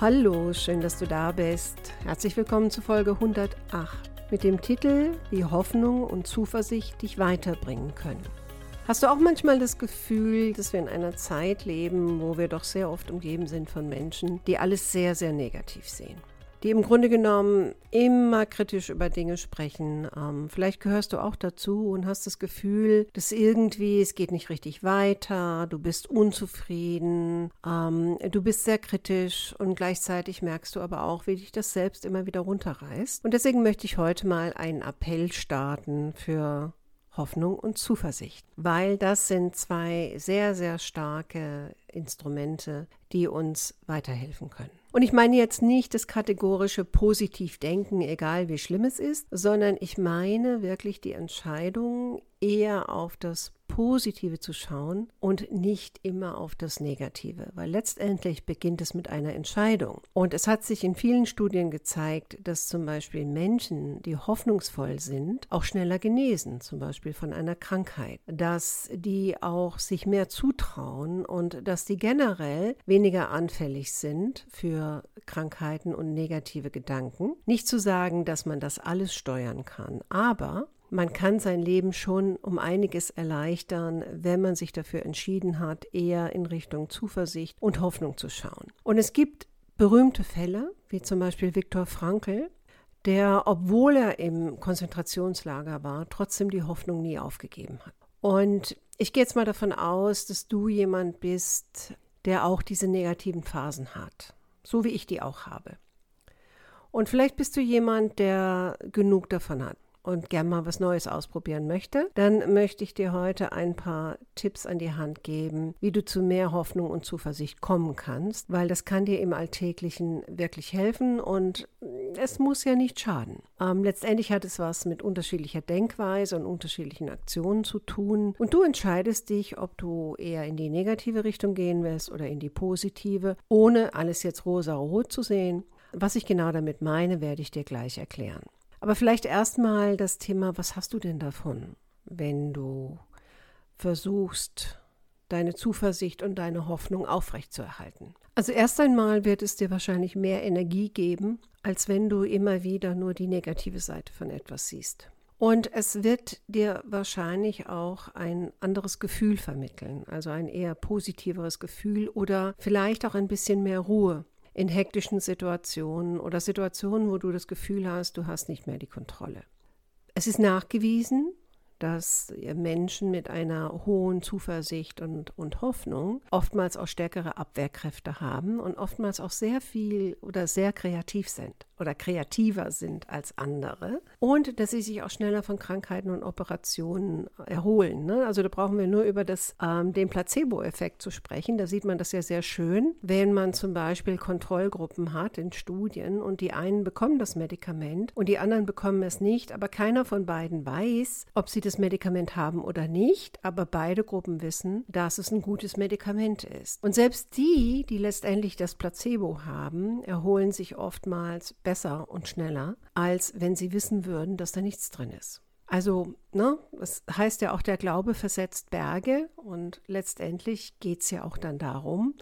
Hallo, schön, dass du da bist. Herzlich willkommen zu Folge 108 mit dem Titel Wie Hoffnung und Zuversicht dich weiterbringen können. Hast du auch manchmal das Gefühl, dass wir in einer Zeit leben, wo wir doch sehr oft umgeben sind von Menschen, die alles sehr, sehr negativ sehen? Die im Grunde genommen immer kritisch über Dinge sprechen. Ähm, vielleicht gehörst du auch dazu und hast das Gefühl, dass irgendwie es geht nicht richtig weiter, du bist unzufrieden, ähm, du bist sehr kritisch und gleichzeitig merkst du aber auch, wie dich das selbst immer wieder runterreißt. Und deswegen möchte ich heute mal einen Appell starten für Hoffnung und Zuversicht, weil das sind zwei sehr, sehr starke Instrumente, die uns weiterhelfen können. Und ich meine jetzt nicht das kategorische Positivdenken, egal wie schlimm es ist, sondern ich meine wirklich die Entscheidung, eher auf das Positive zu schauen und nicht immer auf das Negative, weil letztendlich beginnt es mit einer Entscheidung. Und es hat sich in vielen Studien gezeigt, dass zum Beispiel Menschen, die hoffnungsvoll sind, auch schneller genesen, zum Beispiel von einer Krankheit, dass die auch sich mehr zutrauen und dass die generell weniger anfällig sind für Krankheiten und negative Gedanken. Nicht zu sagen, dass man das alles steuern kann, aber man kann sein Leben schon um einiges erleichtern, wenn man sich dafür entschieden hat, eher in Richtung Zuversicht und Hoffnung zu schauen. Und es gibt berühmte Fälle, wie zum Beispiel Viktor Frankl, der, obwohl er im Konzentrationslager war, trotzdem die Hoffnung nie aufgegeben hat. Und ich gehe jetzt mal davon aus, dass du jemand bist, der auch diese negativen Phasen hat, so wie ich die auch habe. Und vielleicht bist du jemand, der genug davon hat und gern mal was Neues ausprobieren möchte, dann möchte ich dir heute ein paar Tipps an die Hand geben, wie du zu mehr Hoffnung und Zuversicht kommen kannst, weil das kann dir im Alltäglichen wirklich helfen und es muss ja nicht schaden. Ähm, letztendlich hat es was mit unterschiedlicher Denkweise und unterschiedlichen Aktionen zu tun und du entscheidest dich, ob du eher in die negative Richtung gehen willst oder in die positive, ohne alles jetzt rosa-rot zu sehen. Was ich genau damit meine, werde ich dir gleich erklären. Aber vielleicht erstmal das Thema, was hast du denn davon, wenn du versuchst, deine Zuversicht und deine Hoffnung aufrechtzuerhalten? Also erst einmal wird es dir wahrscheinlich mehr Energie geben, als wenn du immer wieder nur die negative Seite von etwas siehst. Und es wird dir wahrscheinlich auch ein anderes Gefühl vermitteln, also ein eher positiveres Gefühl oder vielleicht auch ein bisschen mehr Ruhe in hektischen Situationen oder Situationen, wo du das Gefühl hast, du hast nicht mehr die Kontrolle. Es ist nachgewiesen, dass Menschen mit einer hohen Zuversicht und, und Hoffnung oftmals auch stärkere Abwehrkräfte haben und oftmals auch sehr viel oder sehr kreativ sind oder kreativer sind als andere und dass sie sich auch schneller von Krankheiten und Operationen erholen. Ne? Also da brauchen wir nur über das, ähm, den Placebo-Effekt zu sprechen. Da sieht man das ja sehr schön, wenn man zum Beispiel Kontrollgruppen hat in Studien und die einen bekommen das Medikament und die anderen bekommen es nicht, aber keiner von beiden weiß, ob sie das Medikament haben oder nicht, aber beide Gruppen wissen, dass es ein gutes Medikament ist. Und selbst die, die letztendlich das Placebo haben, erholen sich oftmals besser und schneller, als wenn sie wissen würden, dass da nichts drin ist. Also, ne, das heißt ja auch, der Glaube versetzt Berge und letztendlich geht es ja auch dann darum,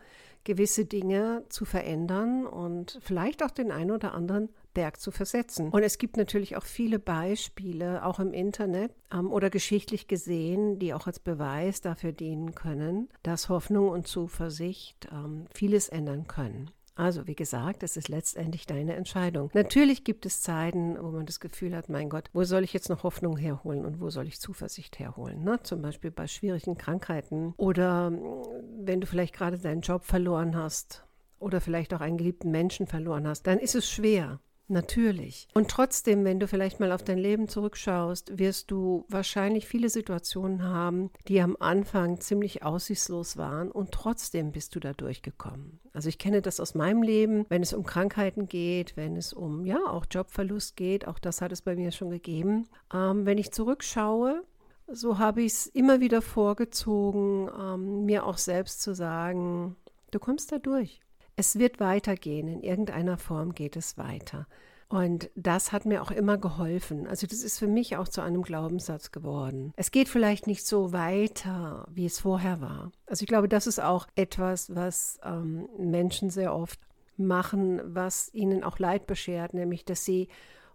gewisse Dinge zu verändern und vielleicht auch den einen oder anderen Berg zu versetzen. Und es gibt natürlich auch viele Beispiele, auch im Internet ähm, oder geschichtlich gesehen, die auch als Beweis dafür dienen können, dass Hoffnung und Zuversicht ähm, vieles ändern können. Also wie gesagt, es ist letztendlich deine Entscheidung. Natürlich gibt es Zeiten, wo man das Gefühl hat, mein Gott, wo soll ich jetzt noch Hoffnung herholen und wo soll ich Zuversicht herholen? Ne? Zum Beispiel bei schwierigen Krankheiten oder mm, wenn du vielleicht gerade deinen Job verloren hast oder vielleicht auch einen geliebten Menschen verloren hast, dann ist es schwer Natürlich. Und trotzdem, wenn du vielleicht mal auf dein Leben zurückschaust, wirst du wahrscheinlich viele Situationen haben, die am Anfang ziemlich aussichtslos waren und trotzdem bist du da durchgekommen. Also ich kenne das aus meinem Leben, wenn es um Krankheiten geht, wenn es um ja auch Jobverlust geht, auch das hat es bei mir schon gegeben. Ähm, wenn ich zurückschaue, so habe ich es immer wieder vorgezogen, ähm, mir auch selbst zu sagen, du kommst da durch. Es wird weitergehen, in irgendeiner Form geht es weiter. Und das hat mir auch immer geholfen. Also das ist für mich auch zu einem Glaubenssatz geworden. Es geht vielleicht nicht so weiter, wie es vorher war. Also ich glaube, das ist auch etwas, was ähm, Menschen sehr oft machen, was ihnen auch Leid beschert, nämlich dass sie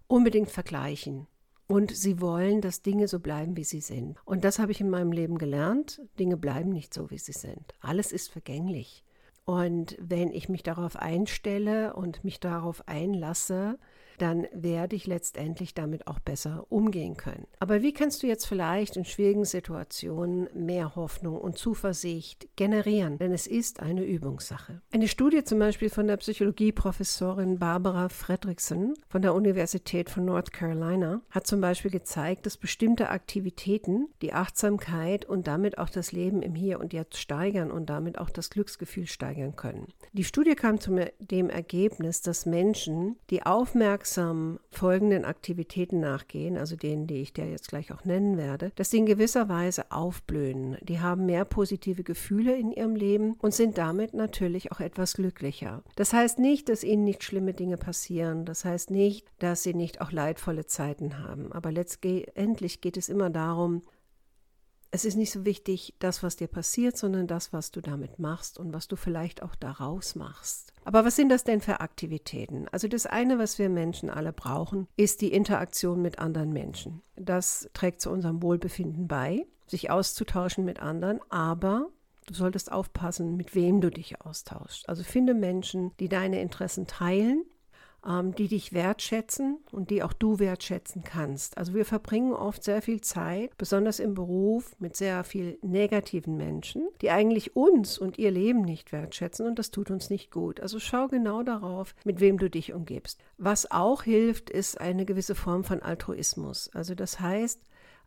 unbedingt vergleichen. Und sie wollen, dass Dinge so bleiben, wie sie sind. Und das habe ich in meinem Leben gelernt. Dinge bleiben nicht so, wie sie sind. Alles ist vergänglich. Und wenn ich mich darauf einstelle und mich darauf einlasse, dann werde ich letztendlich damit auch besser umgehen können. Aber wie kannst du jetzt vielleicht in schwierigen Situationen mehr Hoffnung und Zuversicht generieren? Denn es ist eine Übungssache. Eine Studie zum Beispiel von der Psychologieprofessorin Barbara Fredrickson von der Universität von North Carolina hat zum Beispiel gezeigt, dass bestimmte Aktivitäten die Achtsamkeit und damit auch das Leben im Hier und Jetzt steigern und damit auch das Glücksgefühl steigern können. Die Studie kam zu dem Ergebnis, dass Menschen, die aufmerksam aufmerksam folgenden Aktivitäten nachgehen, also denen, die ich dir jetzt gleich auch nennen werde, dass sie in gewisser Weise aufblühen. Die haben mehr positive Gefühle in ihrem Leben und sind damit natürlich auch etwas glücklicher. Das heißt nicht, dass ihnen nicht schlimme Dinge passieren. Das heißt nicht, dass sie nicht auch leidvolle Zeiten haben. Aber letztendlich geht es immer darum, es ist nicht so wichtig, das, was dir passiert, sondern das, was du damit machst und was du vielleicht auch daraus machst. Aber was sind das denn für Aktivitäten? Also das eine, was wir Menschen alle brauchen, ist die Interaktion mit anderen Menschen. Das trägt zu unserem Wohlbefinden bei, sich auszutauschen mit anderen, aber Du solltest aufpassen, mit wem du dich austauschst. Also finde Menschen, die deine Interessen teilen die dich wertschätzen und die auch du wertschätzen kannst. Also wir verbringen oft sehr viel Zeit, besonders im Beruf, mit sehr viel negativen Menschen, die eigentlich uns und ihr Leben nicht wertschätzen und das tut uns nicht gut. Also schau genau darauf, mit wem du dich umgibst. Was auch hilft, ist eine gewisse Form von Altruismus. Also das heißt,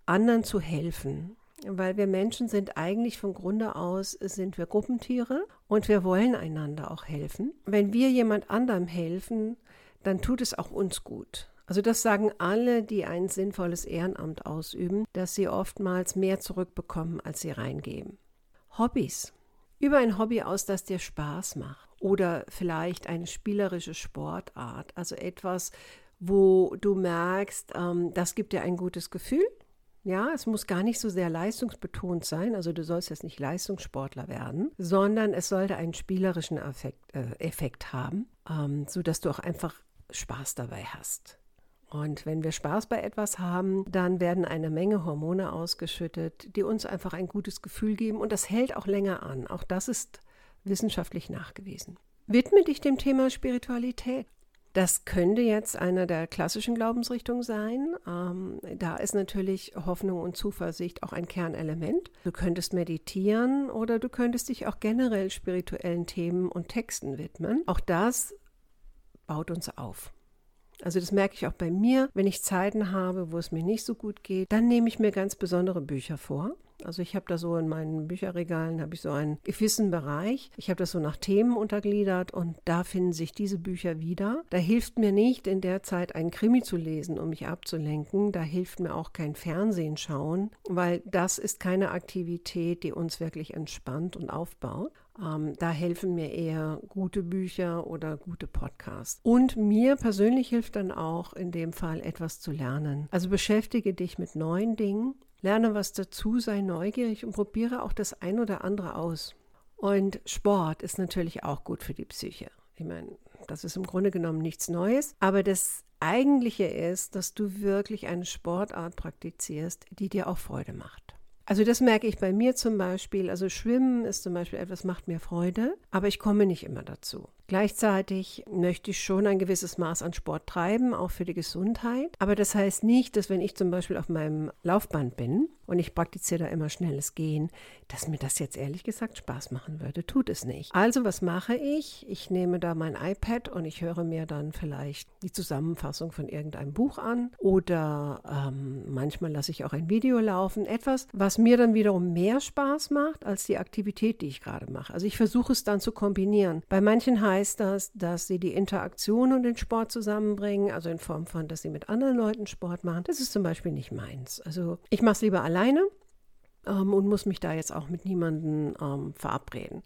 anderen zu helfen weil wir Menschen sind eigentlich von Grunde aus sind wir Gruppentiere und wir wollen einander auch helfen. Wenn wir jemand anderem helfen, dann tut es auch uns gut. Also das sagen alle, die ein sinnvolles Ehrenamt ausüben, dass sie oftmals mehr zurückbekommen, als sie reingeben. Hobbys. Über ein Hobby aus, das dir Spaß macht. Oder vielleicht eine spielerische Sportart. Also etwas, wo du merkst, ähm, das gibt dir ein gutes Gefühl. Ja, es muss gar nicht so sehr leistungsbetont sein. Also du sollst jetzt nicht Leistungssportler werden, sondern es sollte einen spielerischen Effekt, äh, Effekt haben, ähm, sodass du auch einfach Spaß dabei hast. Und wenn wir Spaß bei etwas haben, dann werden eine Menge Hormone ausgeschüttet, die uns einfach ein gutes Gefühl geben und das hält auch länger an. Auch das ist wissenschaftlich nachgewiesen. Widme dich dem Thema Spiritualität. Das könnte jetzt einer der klassischen Glaubensrichtungen sein. Ähm, da ist natürlich Hoffnung und Zuversicht auch ein Kernelement. Du könntest meditieren oder du könntest dich auch generell spirituellen Themen und Texten widmen. Auch das baut uns auf. Also das merke ich auch bei mir, wenn ich Zeiten habe, wo es mir nicht so gut geht, dann nehme ich mir ganz besondere Bücher vor. Also ich habe da so in meinen Bücherregalen habe ich so einen gewissen Bereich. Ich habe das so nach Themen untergliedert und da finden sich diese Bücher wieder. Da hilft mir nicht in der Zeit einen Krimi zu lesen, um mich abzulenken. Da hilft mir auch kein Fernsehen schauen, weil das ist keine Aktivität, die uns wirklich entspannt und aufbaut. Ähm, da helfen mir eher gute Bücher oder gute Podcasts. Und mir persönlich hilft dann auch in dem Fall etwas zu lernen. Also beschäftige dich mit neuen Dingen, lerne was dazu, sei neugierig und probiere auch das ein oder andere aus. Und Sport ist natürlich auch gut für die Psyche. Ich meine, das ist im Grunde genommen nichts Neues, aber das Eigentliche ist, dass du wirklich eine Sportart praktizierst, die dir auch Freude macht. Also das merke ich bei mir zum Beispiel. Also Schwimmen ist zum Beispiel etwas, macht mir Freude, aber ich komme nicht immer dazu. Gleichzeitig möchte ich schon ein gewisses Maß an Sport treiben, auch für die Gesundheit. Aber das heißt nicht, dass wenn ich zum Beispiel auf meinem Laufband bin, und ich praktiziere da immer schnelles Gehen, dass mir das jetzt ehrlich gesagt Spaß machen würde. Tut es nicht. Also was mache ich? Ich nehme da mein iPad und ich höre mir dann vielleicht die Zusammenfassung von irgendeinem Buch an oder ähm, manchmal lasse ich auch ein Video laufen. Etwas, was mir dann wiederum mehr Spaß macht als die Aktivität, die ich gerade mache. Also ich versuche es dann zu kombinieren. Bei manchen heißt das, dass sie die Interaktion und den Sport zusammenbringen, also in Form von, dass sie mit anderen Leuten Sport machen. Das ist zum Beispiel nicht meins. Also ich mache es lieber alleine ähm, und muss mich da jetzt auch mit niemandem ähm, verabreden.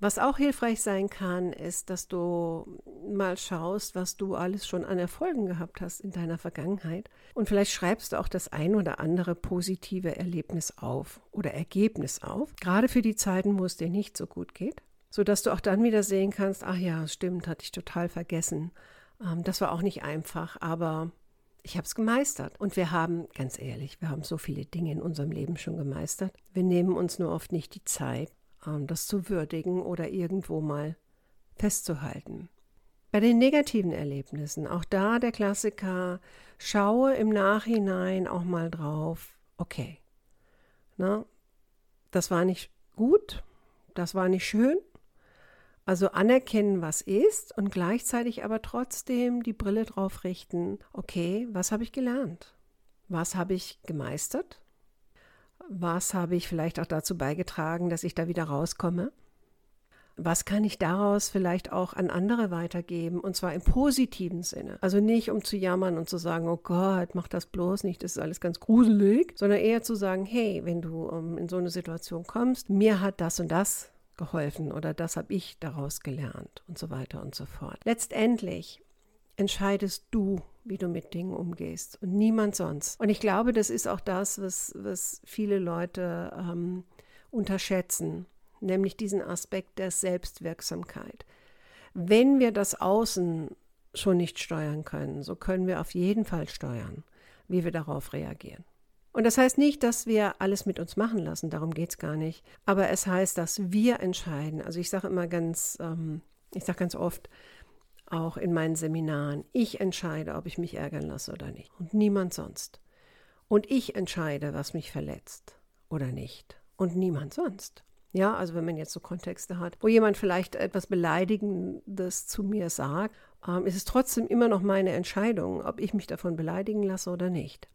Was auch hilfreich sein kann, ist, dass du mal schaust, was du alles schon an Erfolgen gehabt hast in deiner Vergangenheit. Und vielleicht schreibst du auch das ein oder andere positive Erlebnis auf oder Ergebnis auf, gerade für die Zeiten, wo es dir nicht so gut geht, sodass du auch dann wieder sehen kannst, ach ja, stimmt, hatte ich total vergessen. Ähm, das war auch nicht einfach, aber ich habe es gemeistert. Und wir haben, ganz ehrlich, wir haben so viele Dinge in unserem Leben schon gemeistert. Wir nehmen uns nur oft nicht die Zeit, ähm, das zu würdigen oder irgendwo mal festzuhalten. Bei den negativen Erlebnissen, auch da der Klassiker, schaue im Nachhinein auch mal drauf, okay, na, das war nicht gut, das war nicht schön, also anerkennen, was ist und gleichzeitig aber trotzdem die Brille drauf richten, okay, was habe ich gelernt? Was habe ich gemeistert? Was habe ich vielleicht auch dazu beigetragen, dass ich da wieder rauskomme? Was kann ich daraus vielleicht auch an andere weitergeben? Und zwar im positiven Sinne. Also nicht, um zu jammern und zu sagen, oh Gott, mach das bloß nicht, das ist alles ganz gruselig, sondern eher zu sagen, hey, wenn du ähm, in so eine Situation kommst, mir hat das und das geholfen oder das habe ich daraus gelernt und so weiter und so fort. Letztendlich entscheidest du, wie du mit Dingen umgehst und niemand sonst. Und ich glaube, das ist auch das, was, was viele Leute ähm, unterschätzen, nämlich diesen Aspekt der Selbstwirksamkeit. Wenn wir das Außen schon nicht steuern können, so können wir auf jeden Fall steuern, wie wir darauf reagieren. Und das heißt nicht, dass wir alles mit uns machen lassen, darum geht es gar nicht. Aber es heißt, dass wir entscheiden. Also ich sage immer ganz, ähm, ich sage ganz oft, auch in meinen Seminaren, ich entscheide, ob ich mich ärgern lasse oder nicht. Und niemand sonst. Und ich entscheide, was mich verletzt oder nicht. Und niemand sonst. Ja, also wenn man jetzt so Kontexte hat, wo jemand vielleicht etwas Beleidigendes zu mir sagt, ähm, ist es trotzdem immer noch meine Entscheidung, ob ich mich davon beleidigen lasse oder nicht.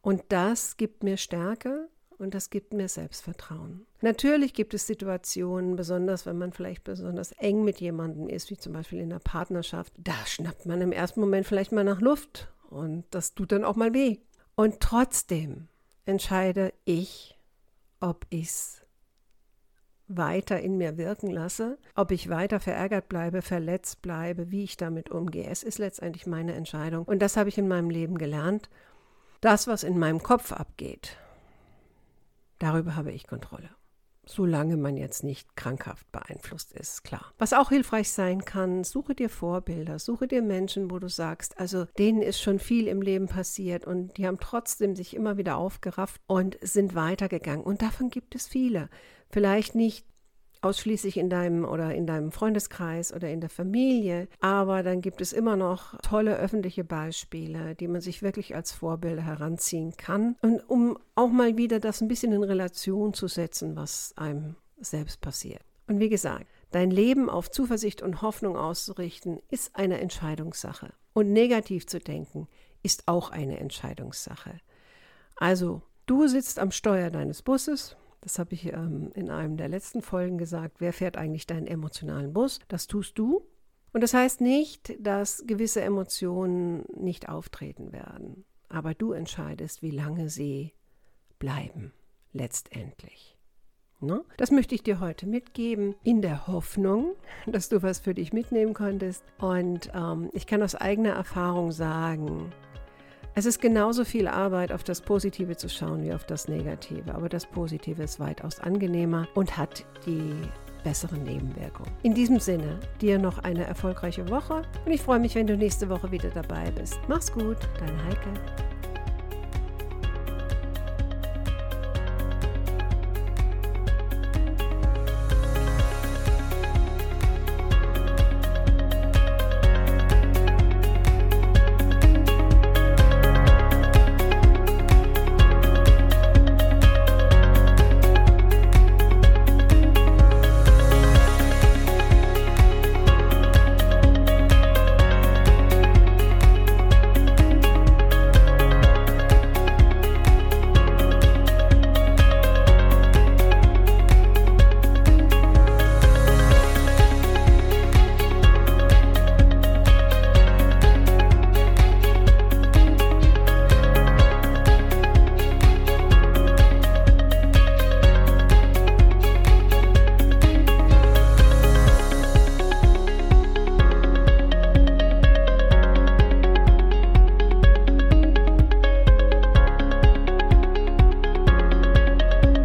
Und das gibt mir Stärke und das gibt mir Selbstvertrauen. Natürlich gibt es Situationen, besonders wenn man vielleicht besonders eng mit jemandem ist, wie zum Beispiel in der Partnerschaft, da schnappt man im ersten Moment vielleicht mal nach Luft und das tut dann auch mal weh. Und trotzdem entscheide ich, ob ich es weiter in mir wirken lasse, ob ich weiter verärgert bleibe, verletzt bleibe, wie ich damit umgehe. Es ist letztendlich meine Entscheidung und das habe ich in meinem Leben gelernt das, was in meinem Kopf abgeht, darüber habe ich Kontrolle. Solange man jetzt nicht krankhaft beeinflusst ist, klar. Was auch hilfreich sein kann, suche dir Vorbilder, suche dir Menschen, wo du sagst, also denen ist schon viel im Leben passiert und die haben trotzdem sich immer wieder aufgerafft und sind weitergegangen. Und davon gibt es viele. Vielleicht nicht ausschließlich in deinem oder in deinem Freundeskreis oder in der Familie, aber dann gibt es immer noch tolle öffentliche Beispiele, die man sich wirklich als Vorbilder heranziehen kann und um auch mal wieder das ein bisschen in Relation zu setzen, was einem selbst passiert. Und wie gesagt, dein Leben auf Zuversicht und Hoffnung auszurichten, ist eine Entscheidungssache. Und negativ zu denken, ist auch eine Entscheidungssache. Also, du sitzt am Steuer deines Busses, das habe ich ähm, in einem der letzten Folgen gesagt. Wer fährt eigentlich deinen emotionalen Bus? Das tust du. Und das heißt nicht, dass gewisse Emotionen nicht auftreten werden. Aber du entscheidest, wie lange sie bleiben, letztendlich. Ne? Das möchte ich dir heute mitgeben, in der Hoffnung, dass du was für dich mitnehmen konntest. Und ähm, ich kann aus eigener Erfahrung sagen, es ist genauso viel Arbeit, auf das Positive zu schauen wie auf das Negative, aber das Positive ist weitaus angenehmer und hat die besseren Nebenwirkungen. In diesem Sinne, dir noch eine erfolgreiche Woche und ich freue mich, wenn du nächste Woche wieder dabei bist. Mach's gut, deine Heike.